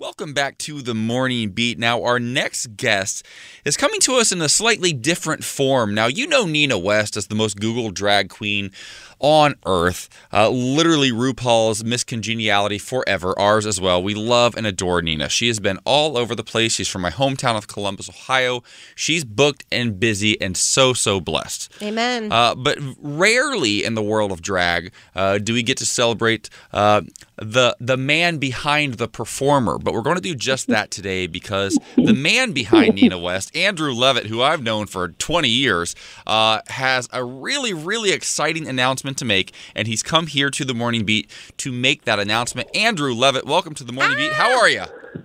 Welcome back to the Morning Beat. Now, our next guest is coming to us in a slightly different form. Now, you know Nina West as the most Googled drag queen on earth. Uh, literally RuPaul's Miss Congeniality forever, ours as well. We love and adore Nina. She has been all over the place. She's from my hometown of Columbus, Ohio. She's booked and busy and so, so blessed. Amen. Uh, but rarely in the world of drag uh, do we get to celebrate uh, the the man behind the performer. But we're going to do just that today because the man behind Nina West, Andrew Levitt, who I've known for 20 years, uh, has a really really exciting announcement to make, and he's come here to the Morning Beat to make that announcement. Andrew Levitt, welcome to the Morning Beat. How are you?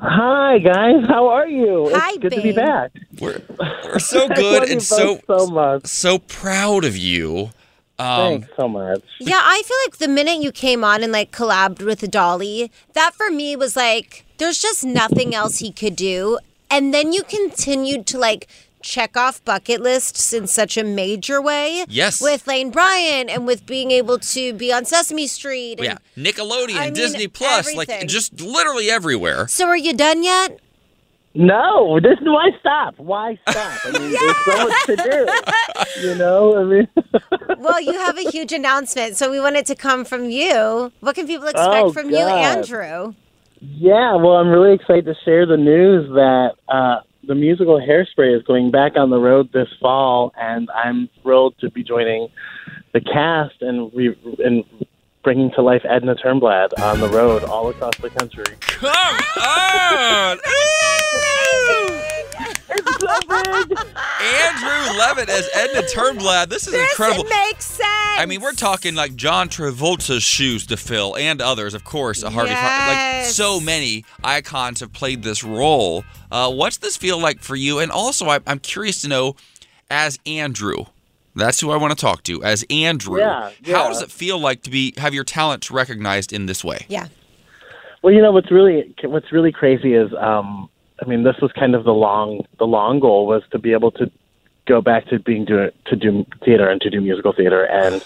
Hi guys, how are you? Hi, it's good to be back. We're, we're so good and so so much. so proud of you. Um, Thanks so much. Yeah, I feel like the minute you came on and like collabed with Dolly, that for me was like there's just nothing else he could do. And then you continued to like check off bucket lists in such a major way. Yes. With Lane Bryant and with being able to be on Sesame Street. And Yeah, Nickelodeon, I mean, Disney Plus, like just literally everywhere. So are you done yet? No, this why stop? Why stop? I mean, there's so much to do. You know, I mean, Well, you have a huge announcement, so we want it to come from you. What can people expect Oh, from you, Andrew? yeah. Well, I'm really excited to share the news that uh, the musical Hairspray is going back on the road this fall, and I'm thrilled to be joining the cast and re- and bringing to life Edna Turnblad on the road all across the country. Come on! It's. Andrew Levitt as Edna Turnblad. This is incredible. This makes sense. I mean, we're talking like John Travolta's shoes to fill, and others, of course. Harvey, Har- like so many icons have played this role. Uh, what's this feel like for you? And also, I, I'm curious to know, as Andrew, that's who I want to talk to. As Andrew, Yeah, how does it feel like to be have your talents recognized in this way? Yeah. Well, you know what's really what's really crazy is, um, I mean, this was kind of the long the long goal was to be able to go back to being do to do theater and to do musical theater, and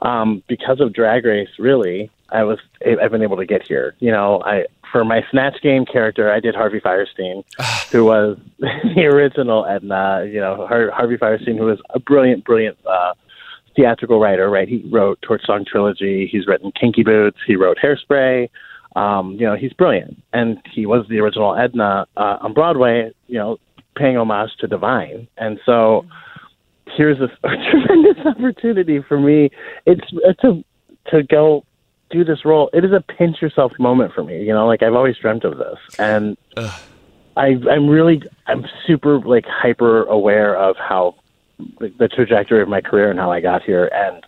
um, because of Drag Race, really, I was I've been able to get here. You know, I for my Snatch Game character, I did Harvey Fierstein, who was the original Edna. You know, Har- Harvey Fierstein, who was a brilliant, brilliant. Uh, theatrical writer, right? He wrote Torch Song Trilogy. He's written Kinky Boots. He wrote Hairspray. Um, you know, he's brilliant, and he was the original Edna uh, on Broadway. You know, paying homage to Divine, and so here's a, a tremendous opportunity for me. It's it's a to go do this role. It is a pinch yourself moment for me. You know, like I've always dreamt of this, and I I'm really I'm super like hyper aware of how the, the trajectory of my career and how I got here, and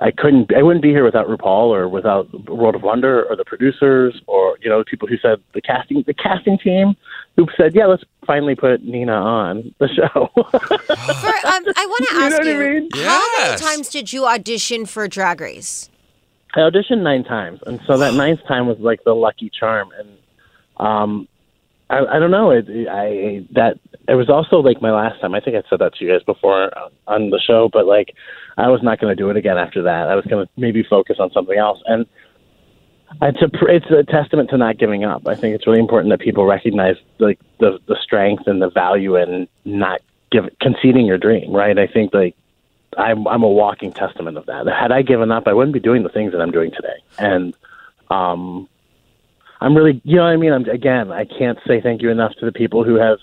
I couldn't I wouldn't be here without RuPaul or without World of Wonder or the producers or you know people who said the casting the casting team who said yeah let's finally put Nina on the show. For, um, I want to You know ask what I you, mean? how many times did you audition for Drag Race? I auditioned nine times, and so that ninth time was like the lucky charm. And um, I, I don't know. It, I that it was also like my last time. I think I said that to you guys before on- the show, but like I was not going to do it again after that. I was going to maybe focus on something else. And it's a it's a testament to not giving up. I think it's really important that people recognize like the the strength and the value in not give conceding your dream. Right. I think like I'm I'm a walking testament of that. Had I given up, I wouldn't be doing the things that I'm doing today. And um, I'm really, you know, what I mean, I'm again, I can't say thank you enough to the people who have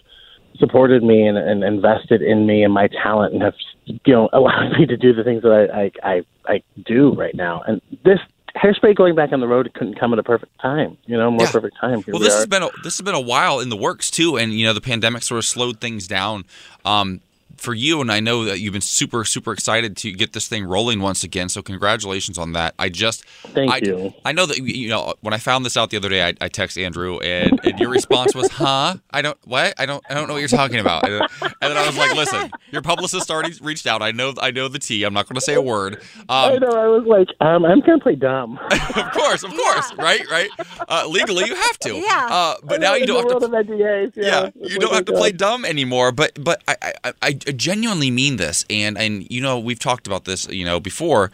supported me and, and invested in me and my talent and have you know allowed me to do the things that I I I, I do right now. And this hairspray going back on the road couldn't come at a perfect time. You know, more Yeah. perfect time. Here Well, we this are. has been a, this has been a while in the works too, and you know the pandemic sort of slowed things down um, for you. And I know that you've been super super excited to get this thing rolling once again. So congratulations on that. I just Thank I, you. I know that you know when I found this out the other day, I, I text Andrew, and, and your response was, "Huh? I don't what? I don't I don't know what you're talking about." And, then- and then I was like, "Listen, your publicist already reached out. I know I know the tea. I'm not going to say a word." I Um, know. I was like, um, I'm gonna play dumb. of course, of course, right, right. Uh, legally, you have to. Yeah. Uh, but now you don't have to world of NDAs. Yeah, yeah, you don't have to play dumb anymore. But but I, I I genuinely mean this, and and you know we've talked about this you know before.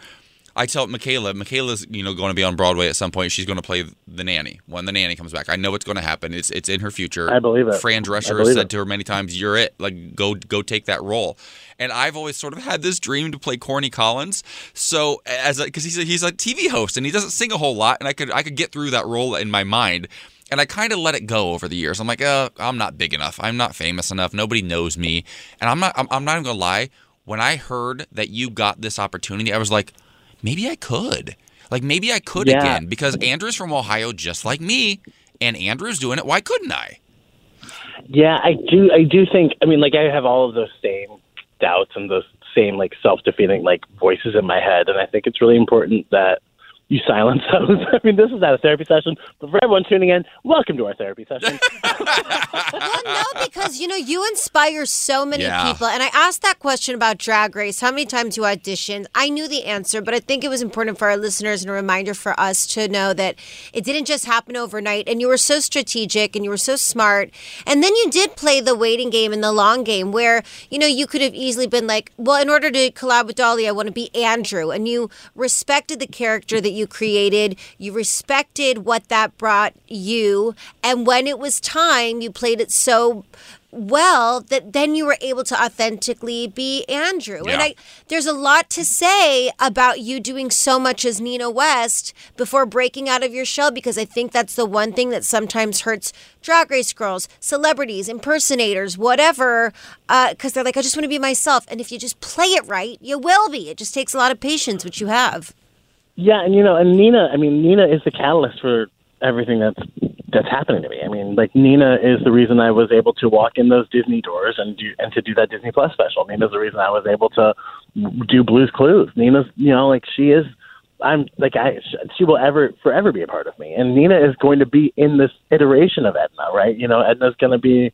I tell Michaela, Michaela's you know going to be on Broadway at some point. She's going to play the nanny when the nanny comes back. I know it's going to happen. It's it's in her future. I believe it. Fran Drescher has said it. to her many times, "You're it. Like go go take that role." And I've always sort of had this dream to play Corny Collins. So as because he's a, he's a TV host and he doesn't sing a whole lot, and I could I could get through that role in my mind. And I kind of let it go over the years. I'm like, uh, I'm not big enough. I'm not famous enough. Nobody knows me. And I'm not. I'm, I'm not even gonna lie. When I heard that you got this opportunity, I was like, maybe I could. Like maybe I could Yeah. again because Andrew's from Ohio, just like me, and Andrew's doing it. Why couldn't I? Yeah, I do. I do think. I mean, like I have all of those same doubts and those same like self-defeating like voices in my head, and I think it's really important that you silence those. I mean, this is not a therapy session, but for everyone tuning in, welcome to our therapy session. Well, no, because you know you inspire so many Yeah. people. And I asked that question about Drag Race. How many times you auditioned? I knew the answer, but I think it was important for our listeners and a reminder for us to know that it didn't just happen overnight. And you were so strategic and you were so smart. And then you did play the waiting game and the long game, where you know you could have easily been like, well, in order to collab with Dolly, I want to be Andrew, and you respected the character that you created. You respected what that brought you, and when it was time, you played it so well that then you were able to authentically be Andrew. And I there's a lot to say about you doing so much as Nina West before breaking out of your shell because I think that's the one thing that sometimes hurts drag race girls, celebrities, impersonators, whatever, uh, because they're like, I just want to be myself. And if you just play it right, you will be. It just takes a lot of patience, which you have. Yeah, and you know, and Nina. I mean, Nina is the catalyst for everything that's that's happening to me. I mean, like Nina is the reason I was able to walk in those Disney doors and do and to do that Disney Plus special. Nina's the reason I was able to do Blue's Clues. Nina's, you know, like she is. I'm like I. She will ever forever be a part of me, and Nina is going to be in this iteration of Edna, right? You know, Edna's going to be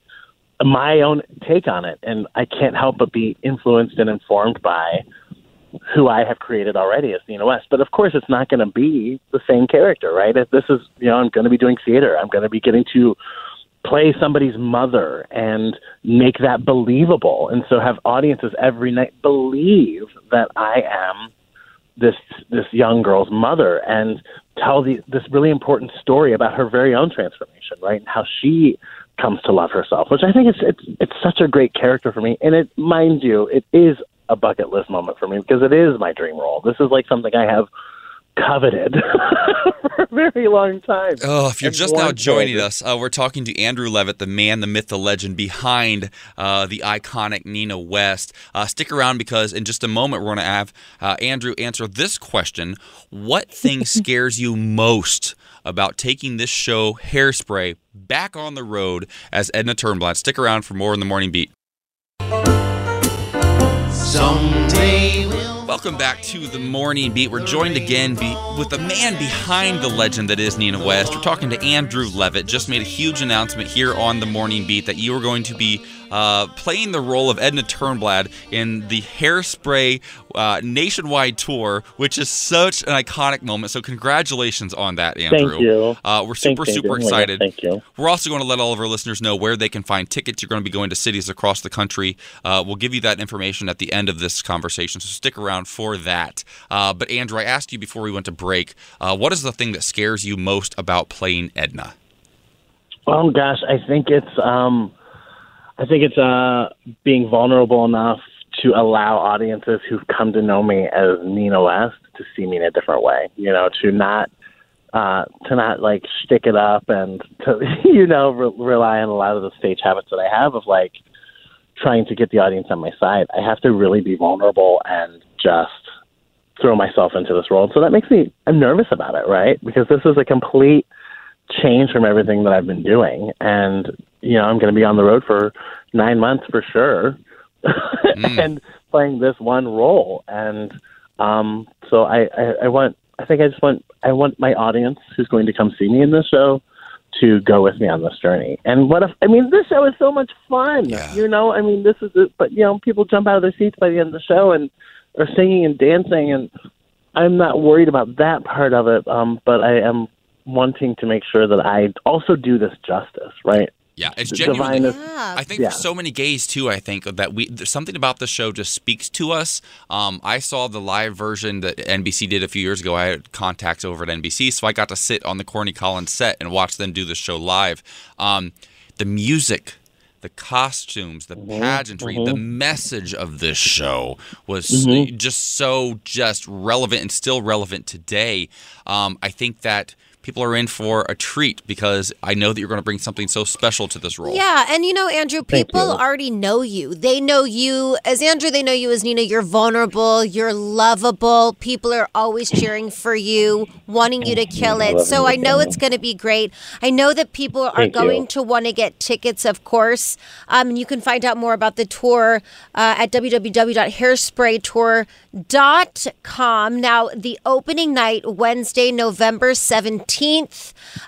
my own take on it, and I can't help but be influenced and informed by who I have created already as Nina West. But of course, it's not going to be the same character, right? This is, you know, I'm going to be doing theater. I'm going to be getting to play somebody's mother and make that believable, and so have audiences every night believe that I am this this young girl's mother and tell the, this really important story about her very own transformation, right? And how she comes to love herself, which I think it's it's it's such a great character for me. And it, mind you, it is a bucket list moment for me because it is my dream role. This is like something I have coveted for a very long time. Oh, if you're And just now joining us, uh, we're talking to Andrew Levitt, the man, the myth, the legend behind uh, the iconic Nina West. Uh, stick around because in just a moment we're going to have uh, Andrew answer this question: What thing scares you most about taking this show, Hairspray, back on the road as Edna Turnblad? Stick around for more in the morning beat. Someday we'll. Welcome back to the Morning Beat. We're joined again be- with the man behind the legend that is Nina West. We're talking to Andrew Levitt. Just made a huge announcement here on the Morning Beat that you are going to be uh, playing the role of Edna Turnblad in the Hairspray uh, nationwide tour, which is such an iconic moment. So congratulations on that, Andrew. Thank you. Uh, we're super, Thanks, super God, excited. Thank you. We're also going to let all of our listeners know where they can find tickets. You're going to be going to cities across the country. Uh, we'll give you that information at the end of this conversation, so stick around for that. Uh, but Andrew, I asked you before we went to break, uh, what is the thing that scares you most about playing Edna? Oh gosh, I think it's um, I think it's uh, being vulnerable enough to allow audiences who've come to know me as Nina West to see me in a different way. You know, to not uh, to not like stick it up and to you know re- rely on a lot of the stage habits that I have of like trying to get the audience on my side. I have to really be vulnerable and just throw myself into this role. So that makes me I'm nervous about it, right? Because this is a complete change from everything that I've been doing, and you know I'm going to be on the road for nine months for sure, and playing this one role. And um, so I, I, I want I think I just want I want my audience who's going to come see me in this show to go with me on this journey. And what if I mean this show is so much fun. Yeah. You know, I mean this is it, but you know people jump out of their seats by the end of the show and are singing and dancing and I'm not worried about that part of it. Um, but I am wanting to make sure that I also do this justice, right? Yeah, it's The genuinely. divine is- Yeah. I think Yeah. for so many gays too. I think that we there's something about the show just speaks to us. Um, I saw the live version that NBC did a few years ago. I had contacts over at NBC, so I got to sit on the Corny Collins set and watch them do the show live. Um, the music, the costumes, the mm-hmm. pageantry, the mm-hmm. message of this show was mm-hmm. just so just relevant and still relevant today. Um, I think that. People are in for a treat because I know that you're going to bring something so special to this role. Yeah, and you know, Andrew, people already know you. They know you as Andrew, they know you as Nina. You're vulnerable, you're lovable. People are always cheering for you, wanting you to kill it. So I know it's going to be great. I know that people are Thank you. going to want to get tickets, of course. Um, and you can find out more about the tour uh, at www.hairspraytour.com. Now, the opening night, Wednesday, November 17th,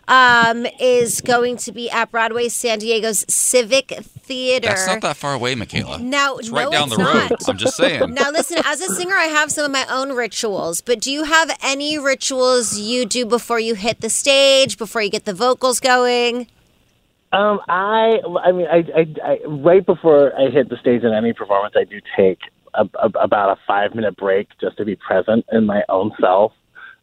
um, is going to be at Broadway San Diego's Civic Theater. That's not that far away, Michaela. Now, it's right no, down it's the road. not. I'm just saying. Now, listen, as a singer, I have some of my own rituals, but do you have any rituals you do before you hit the stage, before you get the vocals going? Um, I, I mean, I, I, I, right before I hit the stage in any performance, I do take a, a, about a five minute break just to be present in my own self.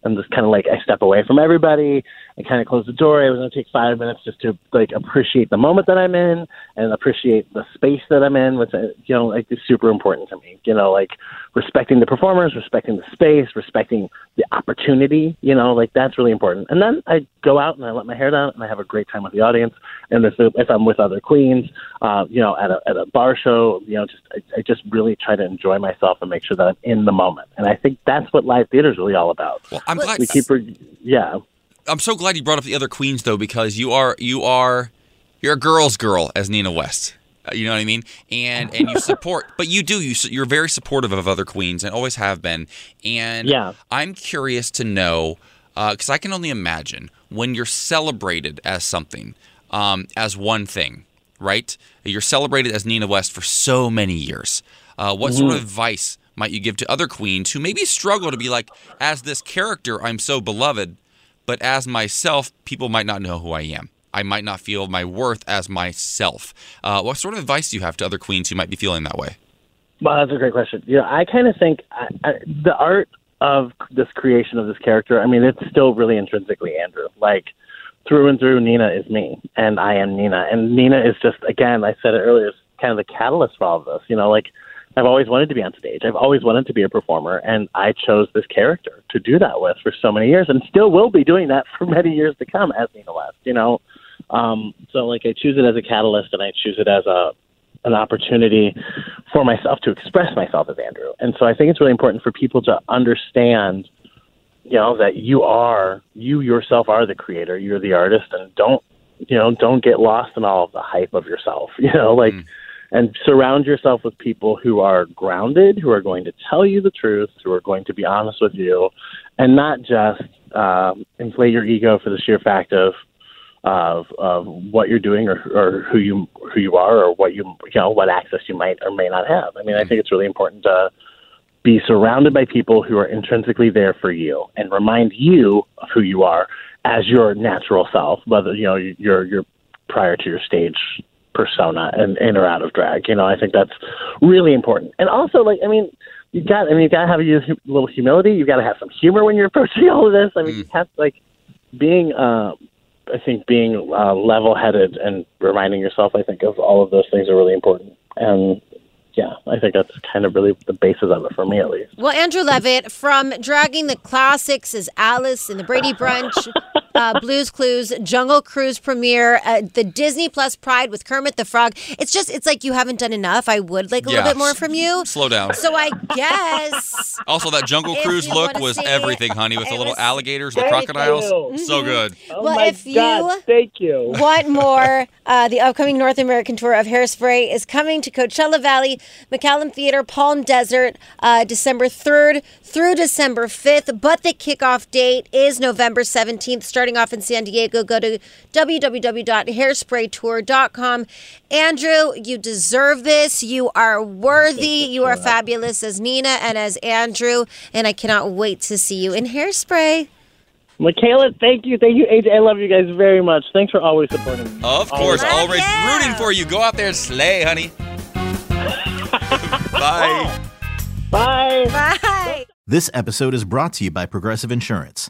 And just kind of like I step away from everybody and kind of close the door. I was going to take five minutes just to like appreciate the moment that I'm in and appreciate the space that I'm in, which uh, you know like is super important to me. You know, like respecting the performers, respecting the space, respecting the opportunity. You know, like that's really important. And then I go out and I let my hair down and I have a great time with the audience. And if, if I'm with other queens, uh, you know, at a at a bar show, you know, just I, I just really try to enjoy myself and make sure that I'm in the moment. And I think that's what live theater is really all about. Well, I'm glad. We keep, yeah. I'm so glad you brought up the other queens though, because you are you are you're a girl's girl as Nina West. Uh, You know what I mean? And and you support, but you do you you're very supportive of other queens and always have been. And Yeah. I'm curious to know because I can only imagine when you're celebrated as something, um, as one thing, right? You're celebrated as Nina West for so many years. Uh, what sort of advice might you give to other queens who maybe struggle to be like, as this character, I'm so beloved, but as myself, people might not know who I am. I might not feel my worth as myself. Uh, what sort of advice do you have to other queens who might be feeling that way? Well, that's a great question. You know, I kind of think I, I, the art of this creation of this character. I mean, it's still really intrinsically Andrew. Like through and through, Nina is me, and I am Nina. And Nina is just, again, I said it earlier, is kind of the catalyst for all of this. You know, like I've always wanted to be on stage. I've always wanted to be a performer, and I chose this character to do that with for so many years, and still will be doing that for many years to come as Nina West. You know, um, so like I choose it as a catalyst, and I choose it as a an opportunity for myself to express myself as Andrew. And so I think it's really important for people to understand, you know, that you are you yourself are the creator, you're the artist, and don't you know don't get lost in all of the hype of yourself. You know, like. And surround yourself with people who are grounded, who are going to tell you the truth, who are going to be honest with you, and not just um, inflate your ego for the sheer fact of of of what you're doing or, or who you who you are or what you you know what access you might or may not have. I mean, I think it's really important to be surrounded by people who are intrinsically there for you and remind you of who you are as your natural self, whether you know you're you're prior to your stage persona and in or out of drag. You know, I think that's really important. And also, like, I mean, you got, I mean, you got to have a little humility. You've got to have some humor when you're approaching all of this. I mean, you have like being, uh, I think being uh, level-headed and reminding yourself, I think, of all of those things are really important. And yeah, I think that's kind of really the basis of it for me, at least. Well, Andrew Levitt, from dragging the classics as Alice in the Brady Bunch, uh, Blues Clues, Jungle Cruise premiere, uh, the Disney Plus Pride with Kermit the Frog. It's just, it's like you haven't done enough. I would like a Yeah. little bit more from you. Slow down. So I guess. Also, that Jungle Cruise look was see- everything, honey, with the little alligators, the Thank crocodiles. you. So good. Oh Well, my if you- thank you. Want more? Uh, the upcoming North American tour of Hairspray is coming to Coachella Valley, McCallum Theater, Palm Desert, uh, December 3rd through December 5th. But the kickoff date is November 17th. Starting off in San Diego, go to www.hairspraytour.com. Andrew, you deserve this. You are worthy. You are fabulous as Nina and as Andrew. And I cannot wait to see you in Hairspray. Michaela, thank you. Thank you, AJ. I love you guys very much. Thanks for always supporting me. Of course, Heck always yeah. rooting for you. Go out there and slay, honey. Bye. Bye. Bye. This episode is brought to you by Progressive Insurance.